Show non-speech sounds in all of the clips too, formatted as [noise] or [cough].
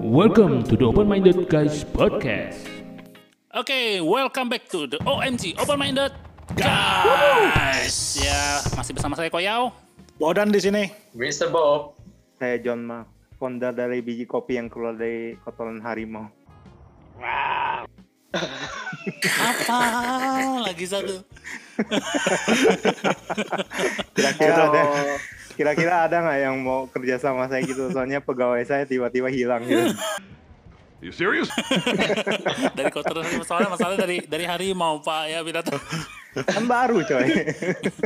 Welcome to the Open Minded Guys podcast. Oke, welcome back to the OMG Open Minded Guys. Ya, masih bersama saya Koyao. Bodan di sini. Mr. Bob. Saya John Ma, founder dari biji kopi yang keluar dari kotoran harimau. Apa lagi satu? Kira-kira ada kira-kira ada nggak yang mau kerja sama saya gitu? Soalnya pegawai saya tiba-tiba hilang gitu. You serious? [laughs] Dari kotoran soalnya masalahnya dari dari harimau Pak ya binatang. Kan baru coy.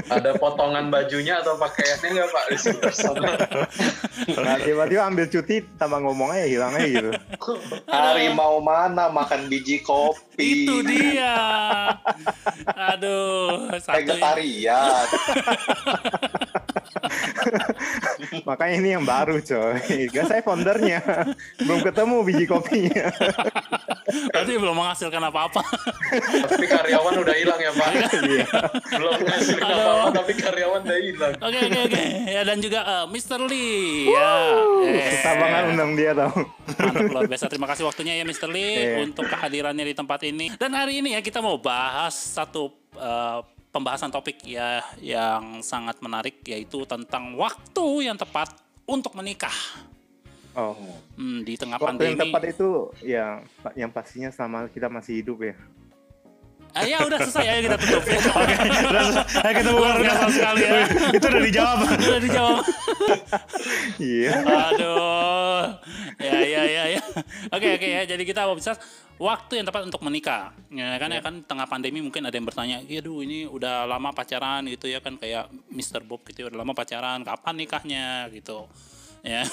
Ada potongan bajunya atau pakaiannya nggak Pak di? Nah, tiba-tiba ambil cuti tambah ngomong aja hilang aja gitu. Harimau mana makan biji kopi? Itu dia. Aduh, satu ya. Vegetarian. [laughs] Makanya ini yang baru coy. Gak saya foundernya. Belum ketemu biji kopinya. Berarti belum menghasilkan apa-apa. tapi karyawan udah hilang ya Pak. Iya. Belum Aduh. apa-apa tapi karyawan udah hilang. Oke oke oke. Ya dan juga eh, Mr. Lee. Ya. Eh, Kita banget undang dia tau. Mantap luar biasa. Terima kasih waktunya ya Mr. Lee Iya. untuk kehadirannya di tempat ini. Dan hari ini ya kita mau bahas satu eh, pembahasan topik ya yang sangat menarik yaitu tentang waktu yang tepat untuk menikah. Oh. Hmm, di tengah Waktu yang pandemi. tepat itu ya yang pastinya selama kita masih hidup ya. Ah, ya udah selesai ya kita tutup. Oke. Ayo kita Luar biasa sekali ya. Itu udah dijawab. Udah dijawab. Iya. Aduh. Ya ya ya ya. Oke oke ya. Jadi kita mau bisa waktu yang tepat untuk menikah. Ya kan ya kan tengah pandemi mungkin ada yang bertanya, "Ya duh ini udah lama pacaran gitu ya kan kayak Mr. Bob gitu ya, udah lama pacaran, kapan nikahnya?" gitu. Ya.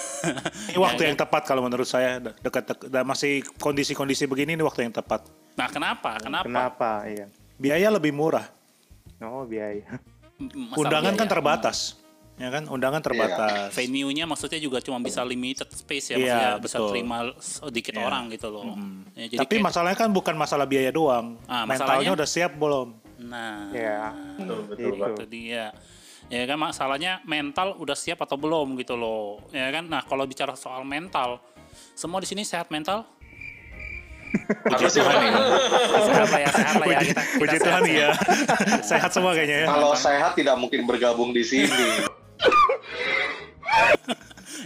Ini waktu yang tepat kalau menurut saya dekat dan masih kondisi-kondisi begini ini waktu yang tepat. Nah, kenapa? Kenapa? Kenapa? Iya. Biaya lebih murah. Oh biaya. Masalah Undangan kan biaya. terbatas. Ya kan? Undangan terbatas. Venue-nya maksudnya juga cuma bisa limited space ya, Iya, maksudnya bisa betul. terima sedikit Iya. orang gitu loh. Ya, jadi Tapi kayak- masalahnya kan bukan masalah biaya doang. Ah, Mentalnya masalahnya? udah siap belum? nah, Ya. Betul betul Itu. Itu dia ya kan masalahnya mental udah siap atau belum gitu loh ya kan nah kalau bicara soal mental semua di sini sehat mental Harus sih Pak. sehat lah ya sehat lah ya kita, kita Puji sehat, Tuhan sehat. iya. [laughs] Sehat semua kayaknya ya. Kalau sehat tidak mungkin bergabung di sini.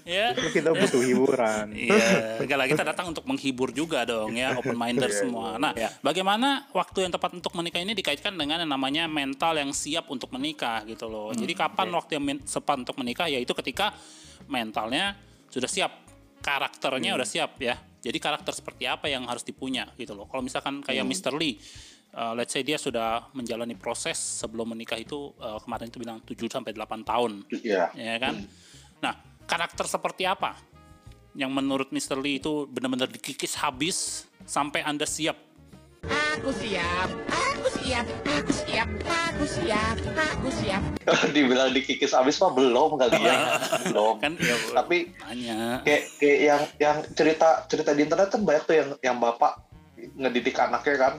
ya kita butuh hiburan. Iya, enggak lah kita datang untuk menghibur juga dong ya, [laughs] open minder semua. Nah, bagaimana waktu yang tepat untuk menikah ini dikaitkan dengan yang namanya mental yang siap untuk menikah gitu loh. Jadi kapan waktu yang tepat untuk menikah yaitu ketika mentalnya sudah siap, karakternya udah siap ya. Jadi karakter seperti apa yang harus dipunya gitu loh. Kalau misalkan kayak Mr. Lee uh, let's say dia sudah menjalani proses sebelum menikah itu uh, kemarin itu bilang 7 sampai 8 tahun Iya. ya kan? Nah, karakter seperti apa yang menurut Mr. Lee itu benar-benar dikikis habis sampai Anda siap? Aku siap, aku siap, aku siap, aku siap, aku siap. [laughs] Dibilang dikikis habis Pak belum kali ya. [laughs] belum. Kan ya Tapi banyak. kayak kayak yang yang cerita cerita di internet kan banyak tuh yang yang bapak ngedidik anaknya kan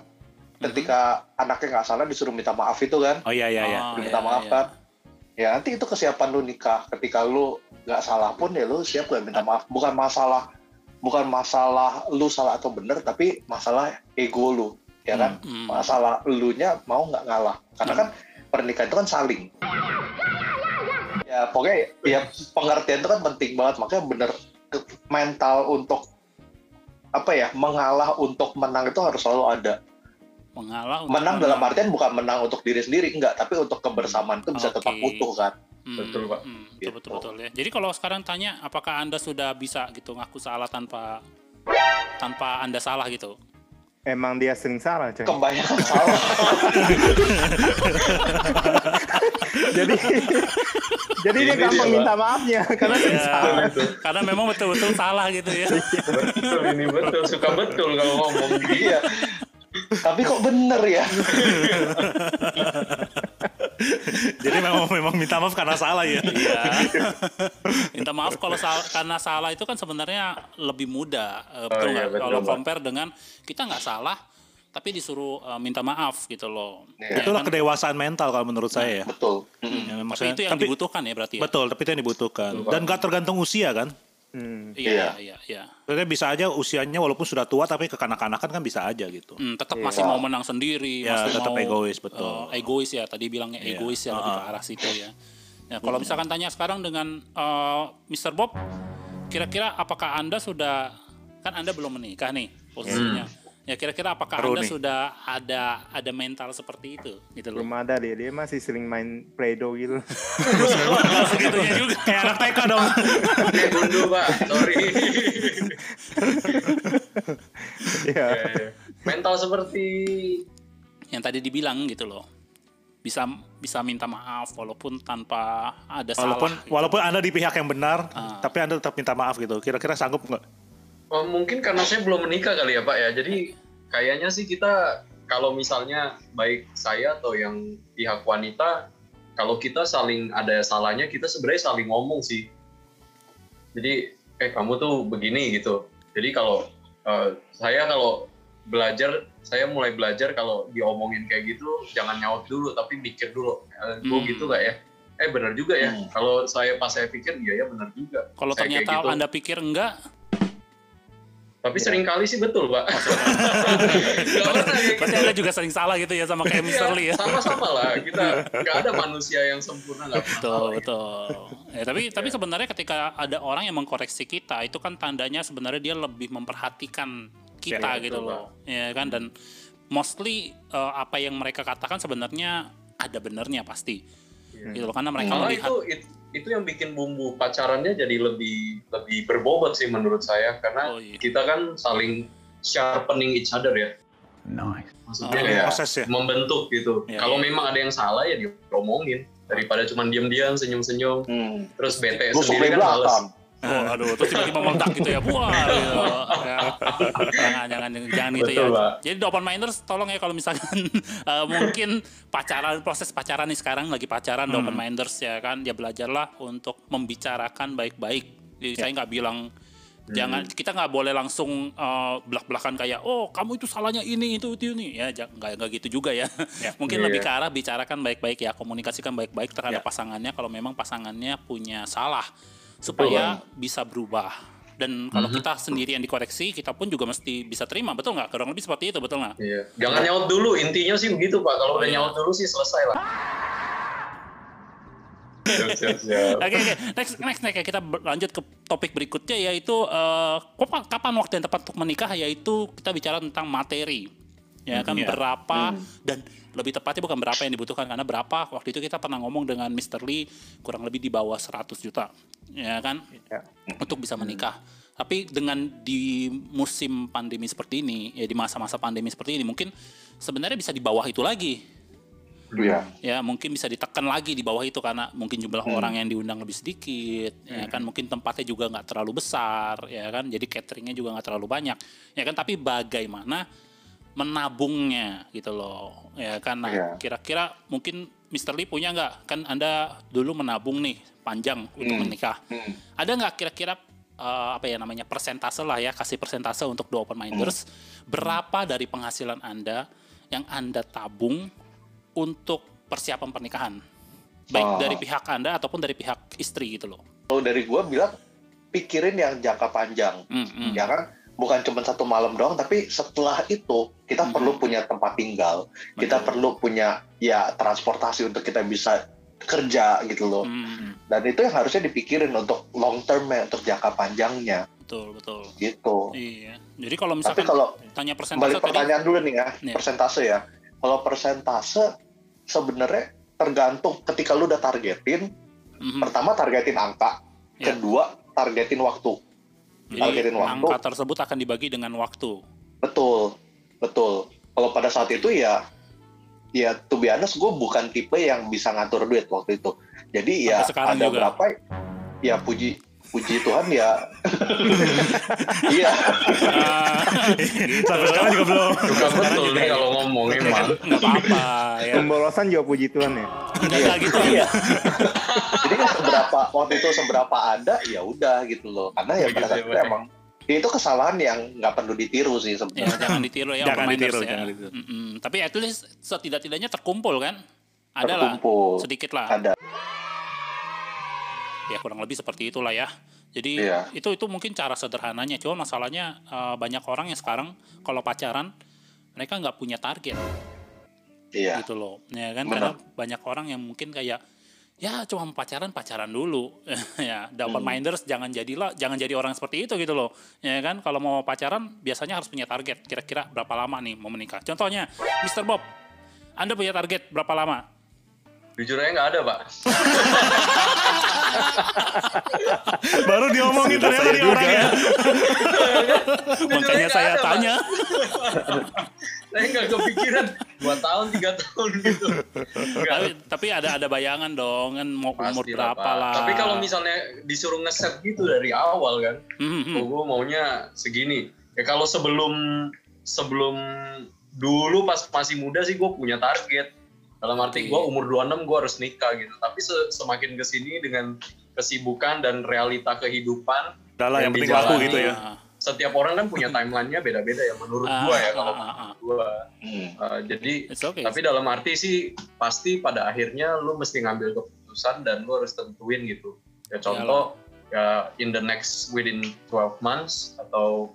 ketika anaknya nggak salah disuruh minta maaf itu kan Oh iya iya iya. Oh, minta iya, maaf iya. kan ya nanti itu kesiapan lu nikah ketika lu nggak salah pun ya lu siap gak minta maaf bukan masalah bukan masalah lu salah atau benar tapi masalah ego lu ya kan? Hmm. masalah lu nya mau nggak ngalah. Karena kan pernikahan itu kan saling. Ya pokoknya ya pengertian itu kan penting banget. Makanya bener mental untuk apa ya mengalah untuk menang itu harus selalu ada. Mengalah untuk menang dalam artian bukan menang untuk diri sendiri enggak. Tapi untuk kebersamaan itu bisa tetap Oke. utuh kan Hmm, Betul, Pak. hmm, betul, Gitu. betul, betul ya. Jadi kalau sekarang tanya apakah Anda sudah bisa gitu ngaku salah tanpa tanpa Anda salah gitu? Emang dia sering salah coy. kebanyakan [laughs] salah jadi jadi dia gampang dia, minta maafnya [laughs] karena sering Ya, salah. karena memang betul-betul salah gitu ya. betul ini betul suka betul kalau ngomong dia tapi kok bener ya [laughs] [laughs] Jadi memang memang minta maaf karena salah ya. Iya. [laughs] Minta maaf kalau sal- karena salah itu kan sebenarnya lebih mudah. Eh, betul iya, nggak? betul, kalau compare dengan kita nggak salah tapi disuruh eh, minta maaf gitu loh. Iya. Ya Itulah kan? kedewasaan mental kalau menurut saya ya. betul Ya, Mm-mm. tapi maksudnya- itu yang tapi- dibutuhkan ya berarti ya. Betul, tapi itu yang dibutuhkan. Dan gak tergantung usia kan. Hmm. Iya, iya, iya. Maksudnya bisa aja usianya walaupun sudah tua tapi kekanak-kanakan kan bisa aja gitu. Hmm, tetap masih mau menang sendiri, Ya, masih tetap mau egois, betul. eh, egois ya, tadi bilangnya Iya. egois ya lebih ke arah situ ya. Ya, kalau misalkan tanya sekarang dengan eh, Mr. Bob, kira-kira apakah Anda sudah kan Anda belum menikah nih posisinya. Ya kira-kira apakah Seru Anda nih. sudah ada ada mental seperti itu gitu loh. Belum ada dia, dia masih sering main Play-Doh gitu. Segitunya [laughs] juga. Kayak anak TK dong. Oke, bundu pak, sorry. [laughs] Iya. Eh, Mental seperti Yang tadi dibilang gitu loh. Bisa bisa minta maaf walaupun tanpa ada Walaupun salah. gitu. walaupun Anda di pihak yang benar, Ah. tapi Anda tetap minta maaf gitu. Kira-kira sanggup nggak? Oh, mungkin karena saya belum menikah kali ya Pak ya. Jadi kayaknya sih kita kalau misalnya baik saya atau yang pihak wanita, kalau kita saling ada salahnya, kita sebenarnya saling ngomong sih. Jadi eh kamu tuh begini gitu. Jadi kalau eh, saya kalau belajar, saya mulai belajar kalau diomongin kayak gitu, jangan nyaut dulu, tapi mikir dulu. Eh, gue Hmm. gitu gak ya? Eh benar juga ya. Hmm. Kalau saya pas saya pikir, iya ya benar juga. Kalau ternyata gitu. Anda pikir enggak, Tapi sering kali sih betul, Pak. Pernah gitu. Anda juga sering salah gitu ya sama kayak Mr. Lee ya. Iya, sama-sama lah. Kita [laughs] nggak ada manusia yang sempurna pernah Betul, salah. betul. Ya, tapi tapi sebenarnya ketika ada orang yang mengkoreksi kita, itu kan tandanya sebenarnya dia lebih memperhatikan kita Ya, gitu betul, loh. Ya kan dan mostly eh, apa yang mereka katakan sebenarnya ada benernya pasti. Gitu loh karena mereka melihat itu, it- itu yang bikin bumbu pacarannya jadi lebih lebih berbobot sih menurut saya karena Oh, iya. kita kan saling sharpening each other ya. Maksudnya Oh, kayak Proses ya. membentuk gitu. Iya, Kalau memang ada yang salah ya diomongin daripada cuma diam-diam senyum-senyum Hmm. terus bete sendiri di kan males. Oh, aduh, terus tiba-tiba meledak gitu ya. [laughs] Gitu. Ya. Jangan, jangan, jangan gitu Betul, ya. Pak. Jadi open minders tolong ya kalau misalkan [laughs] eh, mungkin pacaran proses pacaran nih sekarang lagi pacaran the open minders ya kan, ya belajarlah untuk membicarakan baik-baik. Jadi saya nggak bilang jangan kita nggak boleh langsung eh, belak-belakan kayak oh kamu itu salahnya ini itu itu ini ya nggak nggak gitu juga ya [laughs] mungkin Iya. lebih ke arah bicarakan baik-baik ya komunikasikan baik-baik terhadap Ya. pasangannya kalau memang pasangannya punya salah supaya bisa berubah. Dan kalau kita sendiri yang dikoreksi, kita pun juga mesti bisa terima, betul nggak? Kurang lebih seperti itu, betul nggak? Iya. Jangan nyaut dulu, intinya sih begitu Pak. Kalau Oh, udah iya. nyaut dulu sih selesai lah. [laughs] Oke, oke. Next, next, next. Kita lanjut ke topik berikutnya, yaitu kapan, kapan waktu yang tepat untuk menikah? Yaitu kita bicara tentang materi. Ya kan, Iya. berapa dan lebih tepatnya bukan berapa yang dibutuhkan karena berapa waktu itu kita pernah ngomong dengan Mr. Lee kurang lebih di bawah 100 juta ya kan Ya. untuk bisa menikah. Tapi dengan di musim pandemi seperti ini, ya di masa-masa pandemi seperti ini, mungkin sebenarnya bisa di bawah itu lagi. Iya. Ya, mungkin bisa ditekan lagi di bawah itu karena mungkin jumlah orang yang diundang lebih sedikit, ya kan mungkin tempatnya juga nggak terlalu besar, ya kan. Jadi cateringnya juga nggak terlalu banyak, ya kan. Tapi bagaimana menabungnya gitu loh, ya kan. Nah, Iya. kira-kira mungkin Mr. Lee punya nggak? Kan Anda dulu menabung nih panjang untuk menikah. Hmm. Ada nggak kira-kira eh, apa ya namanya persentase lah ya kasih persentase untuk dua open minders berapa dari penghasilan anda yang anda tabung untuk persiapan pernikahan baik Oh. dari pihak anda ataupun dari pihak istri gitu loh. Kalau dari gua bilang pikirin yang jangka panjang. Hmm, hmm. ya kan bukan cuma satu malam doang tapi setelah itu kita Mhm. perlu punya tempat tinggal kita Betul. perlu punya ya transportasi untuk kita bisa kerja gitu loh Hmm, dan itu yang harusnya dipikirin untuk long term ya untuk jangka panjangnya betul betul. gitu Iya. Jadi kalau tapi misalkan kalau tanya persentase balik tadi, pertanyaan dulu nih ya Iya. persentase ya kalau persentase sebenarnya tergantung ketika lu udah targetin Mhm. pertama targetin angka Iya. kedua targetin waktu Jadi waktu. angka tersebut akan dibagi dengan waktu. Betul, betul. Kalau pada saat itu ya, ya to be honest, gue bukan tipe yang bisa ngatur duit waktu itu. Jadi ya Sampai sekarang ada juga. berapa, ya puji puji Tuhan ya, [laughs] iya. [laughs] Sampai sekarang juga belum. Suka betul nih kalau ngomong emang. nggak apa-apa ya. Pembolosan juga puji Tuhan ya. Nggak nggak gitu ya. [laughs] Iya. Jadi kan seberapa waktu itu seberapa ada, ya udah gitu loh. Karena ya Ya pada gitu saat ya, itu Pak. emang ya itu kesalahan yang nggak perlu ditiru sih Ya, sebenarnya. jangan ditiru ya Jangan ditiru, ya. jangan ditiru. Mm-mm. Tapi at least setidak-tidaknya terkumpul kan? Ada lah, Terkumpul. sedikit lah. Ada. Ya kurang lebih seperti itulah ya. Jadi Iya. itu itu mungkin cara sederhananya. Cuma masalahnya eh, banyak orang yang sekarang kalau pacaran mereka nggak punya target Iya. gitu loh. Ya kan Benar. karena banyak orang yang mungkin kayak ya cuma pacaran pacaran dulu. [laughs] Ya the open minders jangan jadilah jangan jadi orang seperti itu gitu loh. Ya kan? Kalau mau pacaran biasanya harus punya target. Kira-kira berapa lama nih mau menikah? Contohnya Mr. Bob anda punya target berapa lama? Jujur aja nggak ada, Pak. [laughs] [laughs] Baru diomongin ternyata dia orangnya. [laughs] makanya saya ada, tanya [laughs] Saya nggak kepikiran. Dua tahun, tiga tahun gitu. Tapi, tapi ada ada bayangan dong kan mau umur Pasti berapa Pak. lah Tapi kalau misalnya disuruh ngeset gitu dari awal kan, Hmm, hmm. oh, gue maunya segini. Ya kalau sebelum sebelum dulu pas masih muda sih gue punya target. Dalam arti gue umur 26 gue harus nikah gitu. Tapi se- semakin ke sini dengan kesibukan dan realita kehidupan, Udah lah yang Yang penting laku dijalani. gitu ya. Setiap orang kan punya timelinenya beda-beda ya menurut ah, gue ya kalau ah, ah, ah. gue. Hmm. Uh, jadi It's okay. tapi dalam arti sih pasti pada akhirnya lu mesti ngambil keputusan dan lu harus tentuin gitu. Ya contoh ya in the next within 12 months atau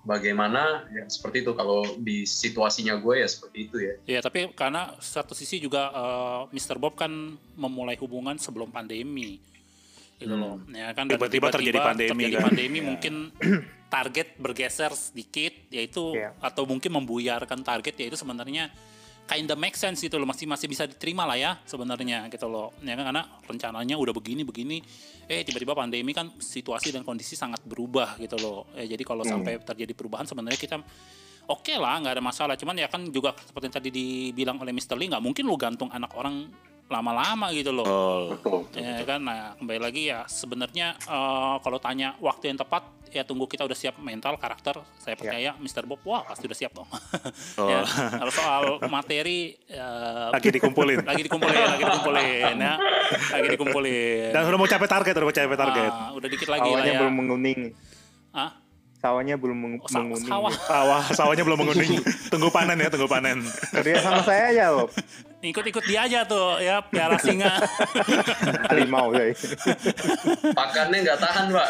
bagaimana ya seperti itu kalau di situasinya gue ya seperti itu ya. Ya, tapi karena satu sisi juga eh, Mr. Bob kan memulai hubungan sebelum pandemi. Gitu loh. Ya kan Tiba-tiba terjadi pandemi terjadi kan. pandemi mungkin target bergeser sedikit yaitu Iya. atau mungkin membuyarkan target yaitu sebenarnya kinda make sense gitu loh. Masih masih bisa diterima lah ya sebenarnya gitu loh. Ya kan? Karena rencananya udah begini begini. Eh tiba-tiba pandemi kan situasi dan kondisi sangat berubah gitu loh. Ya, jadi kalau sampai terjadi perubahan sebenarnya kita oke lah nggak ada masalah. Cuman ya kan juga seperti yang tadi dibilang oleh Mr. Lee nggak mungkin lu gantung anak orang lama-lama gitu loh Oh. Betul. betul. ya kan nah kembali lagi ya sebenarnya eh, kalau tanya waktu yang tepat ya tunggu kita udah siap mental karakter saya percaya Mr. Bob wah pasti udah siap dong [laughs] ya, kalau soal materi eh, Lagi dikumpulin. lagi dikumpulin lagi dikumpulin ya lagi dikumpulin Dan udah mau capai target, udah mau capai target. Ah, udah dikit lagi lah Sawahnya ya belum menguning. ah Sawahnya belum meng- oh, sa- menguning. sawah Sawah, sawahnya belum menguning. [laughs] Tunggu panen ya, tunggu panen. Kerja sama saya aja loh. [laughs] ikut-ikut dia aja tuh ya piara singa [laughs] Harimau saya. Pakannya nggak tahan pak.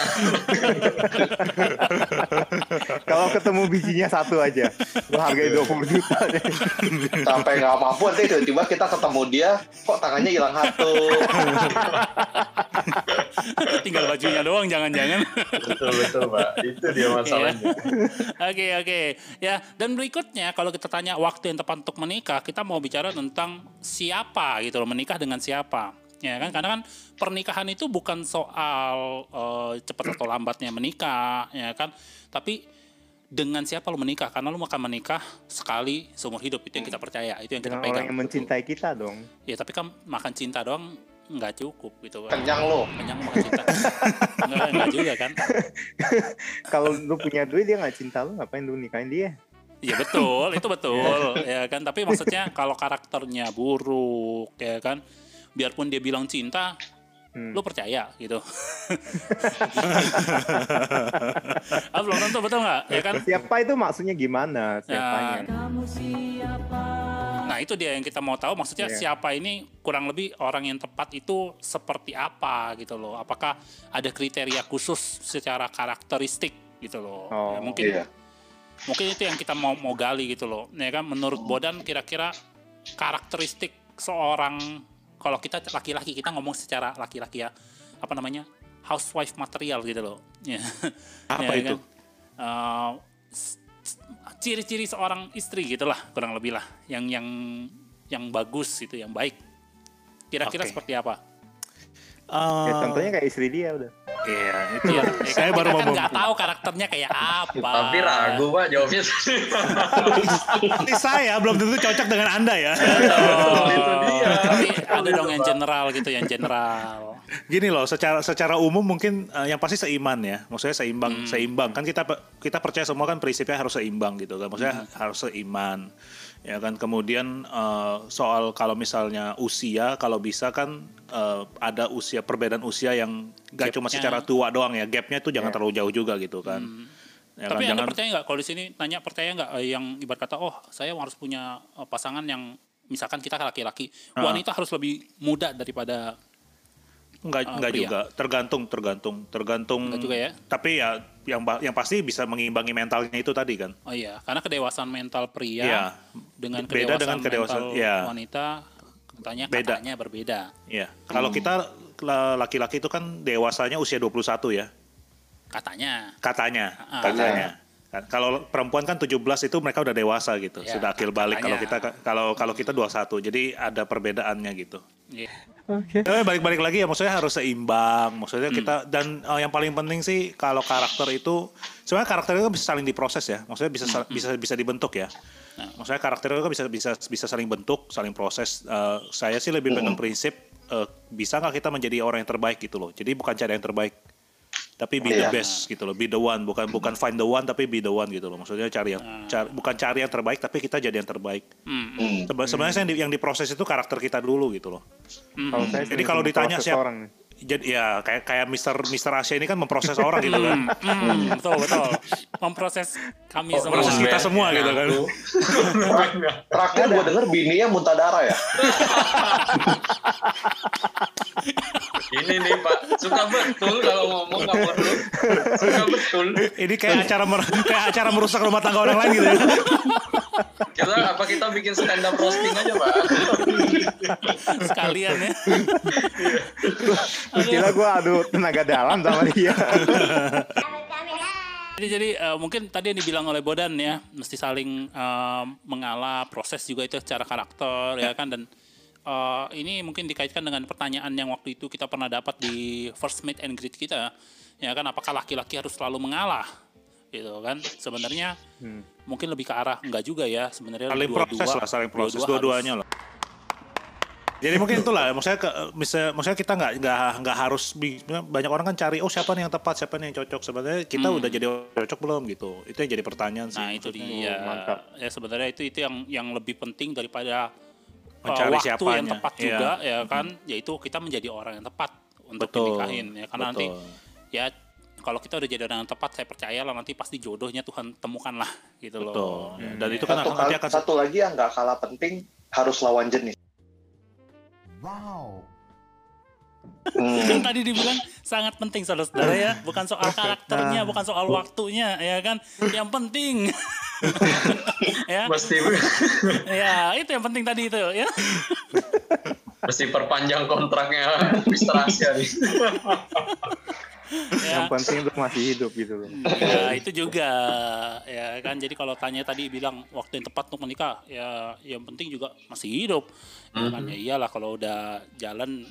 Kalau ketemu bijinya satu aja, lo hargai 20 juta deh. Sampai nggak mampu nanti tiba-tiba kita ketemu dia, kok tangannya hilang satu. tinggal bajunya doang jangan-jangan betul betul pak. Itu dia masalahnya. Oke oke ya dan berikutnya kalau kita tanya waktu yang tepat untuk menikah kita mau bicara tentang siapa gitu loh menikah dengan siapa ya kan? Karena kan pernikahan itu bukan soal eh, cepat atau lambatnya menikah ya kan? Tapi dengan siapa lo menikah? Karena lo akan menikah sekali seumur hidup itu yang kita percaya itu yang kita Dengan orang pegang. yang mencintai kita dong. ya tapi kan makan cinta doang nggak cukup gitu kan Kenyang lo. kenyang makan cinta. Nggak, nggak juga kan? [laughs] Kalau lu punya duit dia nggak cinta lu, ngapain lu nikahin dia? Iya betul, itu betul, ya kan. Tapi maksudnya kalau karakternya buruk, ya kan, biarpun dia bilang cinta, Hmm. lu percaya gitu. [laughs] ah, belum tentu betul nggak? Ya kan. Siapa itu maksudnya gimana? Siapanya? Nah itu dia yang kita mau tahu. Maksudnya Iya. siapa ini kurang lebih orang yang tepat itu seperti apa gitu loh? Apakah ada kriteria khusus secara karakteristik gitu loh? Oh, Ya, mungkin Iya. Mungkin itu yang kita mau mau gali gitu loh. Ya kan? Menurut Bodan kira-kira karakteristik seorang kalau kita laki-laki kita ngomong secara laki-laki ya apa namanya? Housewife material gitu loh. [laughs] Ya Apa Ya itu? kan? Eh, s- ciri-ciri seorang istri gitulah kurang lebih lah. Yang yang yang bagus gitu yang baik. Kira-kira Oke. seperti apa Ya, Eh, contohnya kayak istri dia udah. Iya, itu Iya, saya kan baru mau kan nggak tahu karakternya kayak apa [laughs] Tapi ragu pak jawabnya. Seperti saya belum tentu cocok dengan Anda ya. Oh, Itu dia. Tapi ada dong yang general gitu, yang general. Gini loh, secara secara umum mungkin eh, yang pasti seiman ya. Maksudnya seimbang, Hmm. seimbang. Kan kita kita percaya semua kan prinsipnya harus seimbang gitu kan. Maksudnya Hmm. harus seiman. Ya kan kemudian eh, soal kalau misalnya usia kalau bisa kan eh, ada usia perbedaan usia yang gak cuma secara tua doang ya. Gapnya tuh jangan Ya. terlalu jauh juga gitu kan. Ya Hmm. Tapi kan? anda jangan percaya nggak kalau di sini tanya percaya nggak eh, yang ibarat kata oh saya harus punya pasangan yang misalkan kita laki-laki Ah. wanita harus lebih muda daripada Enggak, eh, enggak pria? juga. Tergantung, tergantung, tergantung. Enggak juga ya? Tapi ya yang yang pasti bisa mengimbangi mentalnya itu tadi kan. Oh iya, karena kedewasaan mental pria Iya. dengan Beda kedewasaan, dengan kedewasaan, mental iya. wanita katanya Beda. katanya berbeda. Iya. Kalau kita la- laki-laki itu kan dewasanya usia 21 ya. Katanya. Katanya, Ah. katanya. Kan, Kalau perempuan kan 17 itu mereka udah dewasa gitu, Ya, sudah akil balik. Kalau kita katanya. kalau kalau kita 21, jadi ada perbedaannya gitu. Iya. Oke. Eh, balik-balik lagi ya maksudnya harus seimbang. Hmm. Maksudnya kita dan eh, yang paling penting sih kalau karakter itu sebenarnya karakter itu kan bisa saling diproses ya. Maksudnya bisa Hmm, sa- bisa bisa dibentuk ya. Nah. Maksudnya karakter itu kan bisa bisa bisa saling bentuk, saling proses. Eh, saya sih lebih pegang prinsip eh, bisa nggak kita menjadi orang yang terbaik gitu loh. Jadi bukan cari yang terbaik, tapi be the Iya. best gitu loh. Be the one, bukan bukan find the one tapi be the one gitu loh. Maksudnya cari yang cari- bukan cari yang terbaik tapi kita jadi yang terbaik. Hmm, Hmm. Seba- Sebenarnya yang, di- yang diproses itu karakter kita dulu gitu loh. Saya Jadi kalau ditanya siapa orang nih. Jadi ya kayak kayak Mister Mister Asia ini kan memproses orang gitu kan. Hmm, betul betul. Memproses kami semua. Proses kita semua gitu kan. ngaku. Terakhir gue denger bininya muntah darah ya. Ini nih Pak, suka betul kalau ngomong kamu dulu. Suka betul. Ini kayak acara mer- kayak acara merusak rumah tangga orang lain gitu ya. Kita apa kita bikin stand up roasting aja Pak? Sekalian ya. Kira gue adu tenaga dalam sama dia. Jadi jadi eh, mungkin tadi yang dibilang oleh Bodan ya, mesti saling eh, mengalah, proses juga itu secara karakter ya kan? Dan eh, ini mungkin dikaitkan dengan pertanyaan yang waktu itu kita pernah dapat di first meet and greet kita ya kan? Apakah laki-laki harus selalu mengalah? Gitu kan? Sebenarnya mungkin lebih ke arah enggak juga ya sebenarnya Saling dua-dua- proses lah, saling proses. dua-dua dua-duanya lah. Jadi mungkin itulah, maksudnya ke, misalnya, maksudnya kita nggak nggak nggak harus banyak orang kan cari oh siapa nih yang tepat, siapa nih yang cocok. Sebenarnya kita udah jadi cocok belum gitu. Itu yang jadi pertanyaan sih. Hmm. Nah itu dia. mantap. Ya sebenarnya itu itu yang yang lebih penting daripada uh, Mencari waktu siapanya. yang tepat Iya. juga ya kan. Yaitu kita menjadi orang yang tepat untuk Betul. dinikahin ya karena nanti Betul. ya kalau kita udah jadi orang yang tepat saya percaya lah nanti pasti jodohnya Tuhan temukan lah gitu loh. Betul. Ya, Dan itu kan Satu, akan, nanti akan satu lagi yang nggak kalah penting harus lawan jenis. Wow. Kan tadi dibilang sangat penting saudara-saudara ya, bukan soal karakternya, bukan soal waktunya ya kan. Yang penting [laughs] ya, Mesti ya itu yang penting tadi itu ya. mesti perpanjang kontraknya Mister Asia nih. [laughs] [laughs] ya. Yang penting itu masih hidup gitu loh. [laughs] Ya itu juga ya kan jadi kalau tanya tadi bilang waktu yang tepat untuk menikah ya yang penting juga masih hidup ya kan ya iyalah kalau udah jalan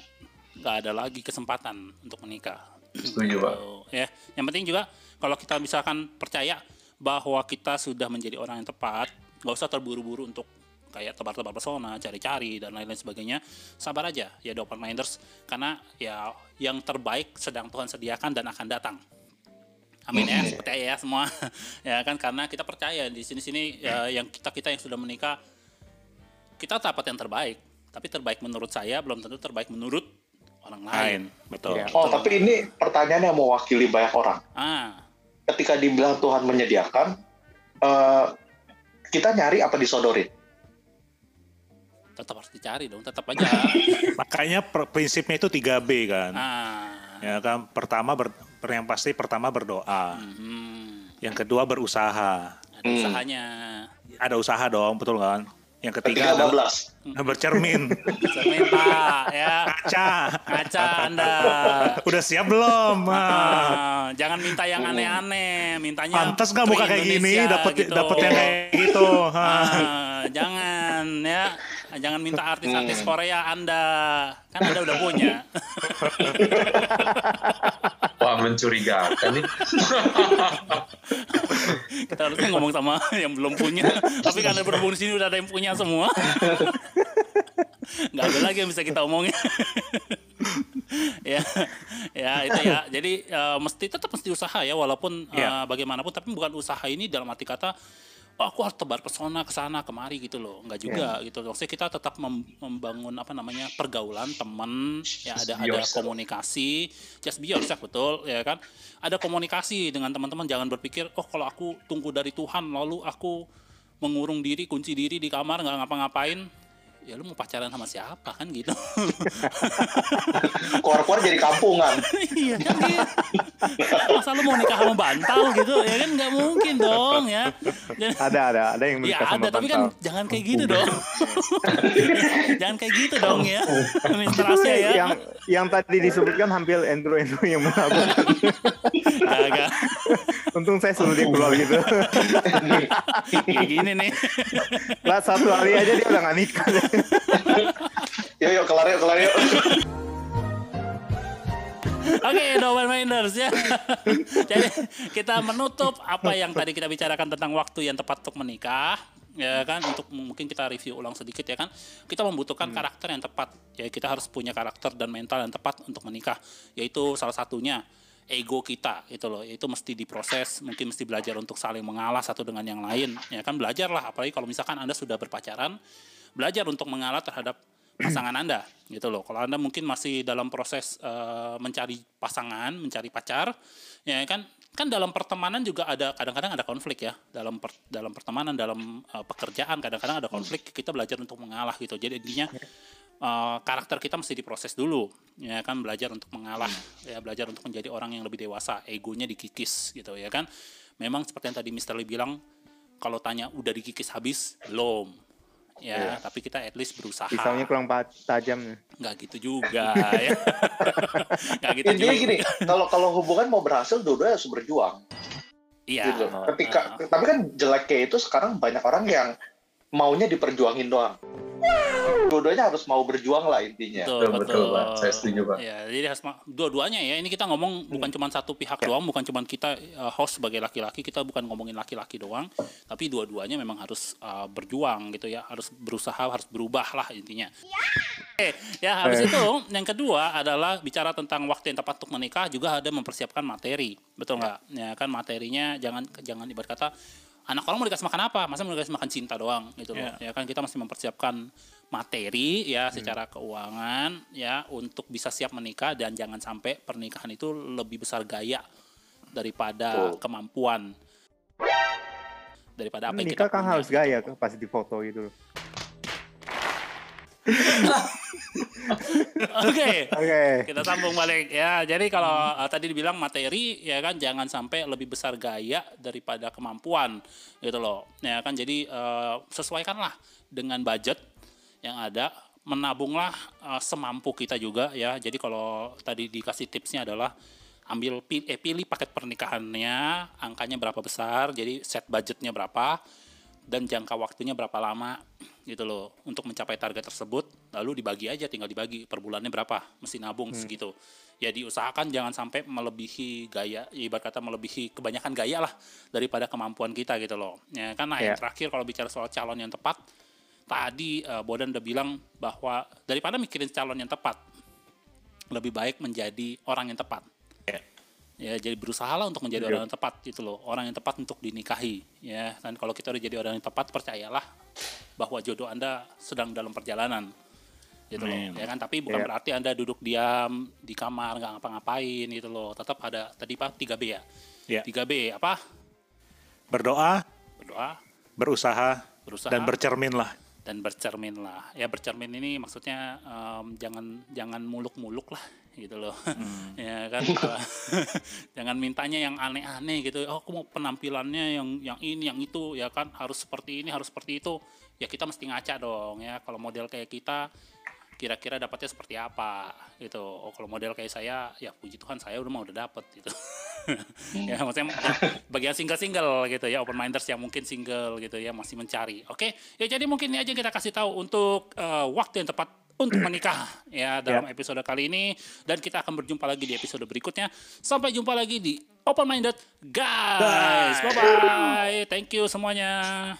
nggak ada lagi kesempatan untuk menikah Setuju Pak. Gitu, ya yang penting juga kalau kita misalkan percaya bahwa kita sudah menjadi orang yang tepat nggak usah terburu-buru untuk kayak tebar-tebar pesona, cari-cari dan lain-lain sebagainya. Sabar aja ya The Open Minders karena ya yang terbaik sedang Tuhan sediakan dan akan datang. Amin ya, percaya ya semua. [laughs] ya kan karena kita percaya di sini-sini ya, yang kita-kita yang sudah menikah kita dapat yang terbaik. Tapi terbaik menurut saya belum tentu terbaik menurut orang lain. lain. Betul. Iya. Oh, tapi ini pertanyaan yang mewakili banyak orang. Ah, Ketika dibilang Tuhan menyediakan, eh, kita nyari apa disodorin? Tetap harus dicari dong, tetap aja. [laughs] Makanya prinsipnya itu 3B kan. ah, Ya kan pertama ber, yang pasti pertama berdoa. hmm, Yang kedua berusaha. ada usahanya. Ada usaha dong, betul kan? Yang ketiga 15. [laughs] bercermin. Cermin Pak, ya. Kaca. Kaca Anda. Udah siap belum? Ah. Ah, jangan minta yang aneh-aneh, mintanya Pantes nggak muka Tri kayak gini, Indonesia dapet gitu. dapet yang kayak gitu. Ah. Ah, jangan ya. Jangan minta artis-artis Korea Anda. Kan Anda udah punya. [laughs] Wah mencurigakan nih. [laughs] Kita harusnya ngomong sama yang belum punya. Tapi karena berhubung di sini udah ada yang punya semua. Nggak ada lagi yang bisa kita omongin. [laughs] ya, ya itu ya. Jadi eh, mesti tetap mesti usaha ya, walaupun eh, Iya. bagaimanapun. Tapi bukan usaha ini dalam arti kata, oh aku harus tebar pesona ke sana kemari gitu loh. Enggak juga gitu. Maksudnya kita tetap mem- membangun apa namanya pergaulan teman, ya ada ada yourself. komunikasi, just be yourself betul ya kan. Ada komunikasi dengan teman-teman. Jangan berpikir, oh kalau aku tunggu dari Tuhan lalu aku mengurung diri, kunci diri di kamar nggak ngapa-ngapain ya lu mau pacaran sama siapa kan gitu [laughs] Keluar-keluar jadi kampungan. [laughs] iya kan gitu. masa lu mau nikah sama bantal gitu ya kan nggak mungkin dong ya Dan- Ada ada ada yang Ya menikah sama ada, tapi kan bantal. jangan kayak gitu dong. [laughs] jangan kayak gitu dong ya. Mister Asia ya. yang yang tadi disebutkan hampir Andrew Andrew yang melakukan. Gak, Untung saya suruh dia keluar gitu. Kayak gini nih. Lah satu hari aja dia udah gak nikah. Yuk, yuk, kelar yuk, kelar yuk. Oke, Double Minders ya. Jadi kita menutup apa yang tadi kita bicarakan tentang waktu yang tepat untuk menikah. Ya kan, untuk mungkin kita review ulang sedikit ya kan. Kita membutuhkan karakter yang tepat. Ya kita harus punya karakter dan mental yang tepat untuk menikah. Yaitu salah satunya ego kita gitu loh. Itu mesti diproses, mungkin mesti belajar untuk saling mengalah satu dengan yang lain. Ya kan belajarlah apalagi kalau misalkan Anda sudah berpacaran, belajar untuk mengalah terhadap [clears throat] pasangan Anda gitu loh. Kalau Anda mungkin masih dalam proses eh, mencari pasangan, mencari pacar, ya kan kan dalam pertemanan juga ada kadang-kadang ada konflik ya dalam per- dalam pertemanan dalam eh, pekerjaan kadang-kadang ada konflik kita belajar untuk mengalah gitu jadi intinya eh, karakter kita mesti diproses dulu ya kan belajar untuk mengalah ya belajar untuk menjadi orang yang lebih dewasa egonya dikikis gitu ya kan memang seperti yang tadi Mr. Lee bilang kalau tanya udah dikikis habis belum ya tapi kita at least berusaha Pisaunya kurang tajam. nggak gitu juga [laughs] ya nggak gitu Intinya juga gini, kalau kalau hubungan mau berhasil, dua-duanya harus berjuang. iya gitu. Ketika, Ah. tapi kan jeleknya itu sekarang banyak orang yang maunya diperjuangin doang. Dua-duanya harus mau berjuang lah intinya. Betul, betul, Pak. Saya setuju, Pak. Ya, jadi harus dua-duanya ya. Ini kita ngomong bukan cuma satu pihak doang, bukan cuma kita uh, host sebagai laki-laki, kita bukan ngomongin laki-laki doang, tapi dua-duanya memang harus uh, berjuang gitu ya, harus berusaha, harus berubah lah intinya. Oke, ya habis itu yang kedua adalah bicara tentang waktu yang tepat untuk menikah juga ada mempersiapkan materi, betul nggak? Ya kan materinya jangan jangan ibarat kata anak orang mau dikasih makan apa? Masa mau dikasih makan cinta doang gitu loh. Ya kan kita mesti mempersiapkan materi ya secara keuangan ya untuk bisa siap menikah dan jangan sampai pernikahan itu lebih besar gaya daripada Betul. kemampuan daripada apa yang kita Nikah kan punya. harus gaya kan pas di foto gitu loh. Oke. Oke. Kita sambung balik ya. Jadi kalau uh, tadi dibilang materi ya kan jangan sampai lebih besar gaya daripada kemampuan gitu loh. Ya kan jadi uh, sesuaikanlah dengan budget yang ada, menabunglah uh, semampu kita juga ya. Jadi kalau tadi dikasih tipsnya adalah ambil eh, pilih paket pernikahannya, angkanya berapa besar, jadi set budgetnya berapa dan jangka waktunya berapa lama gitu loh untuk mencapai target tersebut lalu dibagi aja tinggal dibagi per bulannya berapa mesti nabung segitu. Ya diusahakan jangan sampai melebihi gaya ya ibarat kata melebihi kebanyakan gaya lah daripada kemampuan kita gitu loh. Ya kan nah yang Ya. terakhir kalau bicara soal calon yang tepat tadi eh, Bodan udah bilang bahwa daripada mikirin calon yang tepat lebih baik menjadi orang yang tepat ya jadi berusaha lah untuk menjadi Iya. orang yang tepat gitu loh. Orang yang tepat untuk dinikahi ya. Dan kalau kita udah jadi orang yang tepat percayalah bahwa jodoh anda sedang dalam perjalanan gitu loh ya kan? Tapi bukan Iya. berarti anda duduk diam di kamar nggak ngapa-ngapain gitu loh. Tetap ada tadi pak 3 B ya? Ya. 3 B apa? Berdoa, berdoa. berusaha, berusaha. dan bercermin lah. dan bercermin lah ya bercermin ini maksudnya em, jangan jangan muluk-muluk lah gitu loh. [laughs] Ya kan [laughs] jangan mintanya yang aneh-aneh gitu. Oh aku mau penampilannya yang yang ini yang itu ya kan? Harus seperti ini harus seperti itu. Ya kita mesti ngaca dong ya. Kalau model kayak kita kira-kira dapatnya seperti apa gitu. Oh kalau model kayak saya ya puji Tuhan saya udah mau udah dapet gitu. [laughs] Ya maksudnya bagian single-single gitu ya. Open minders yang mungkin single gitu ya masih mencari. Oke ya jadi mungkin ini aja kita kasih tahu untuk eh, waktu yang tepat untuk menikah ya dalam episode kali ini. Dan kita akan berjumpa lagi di episode berikutnya. Sampai jumpa lagi di open minded. Guys bye. bye thank you semuanya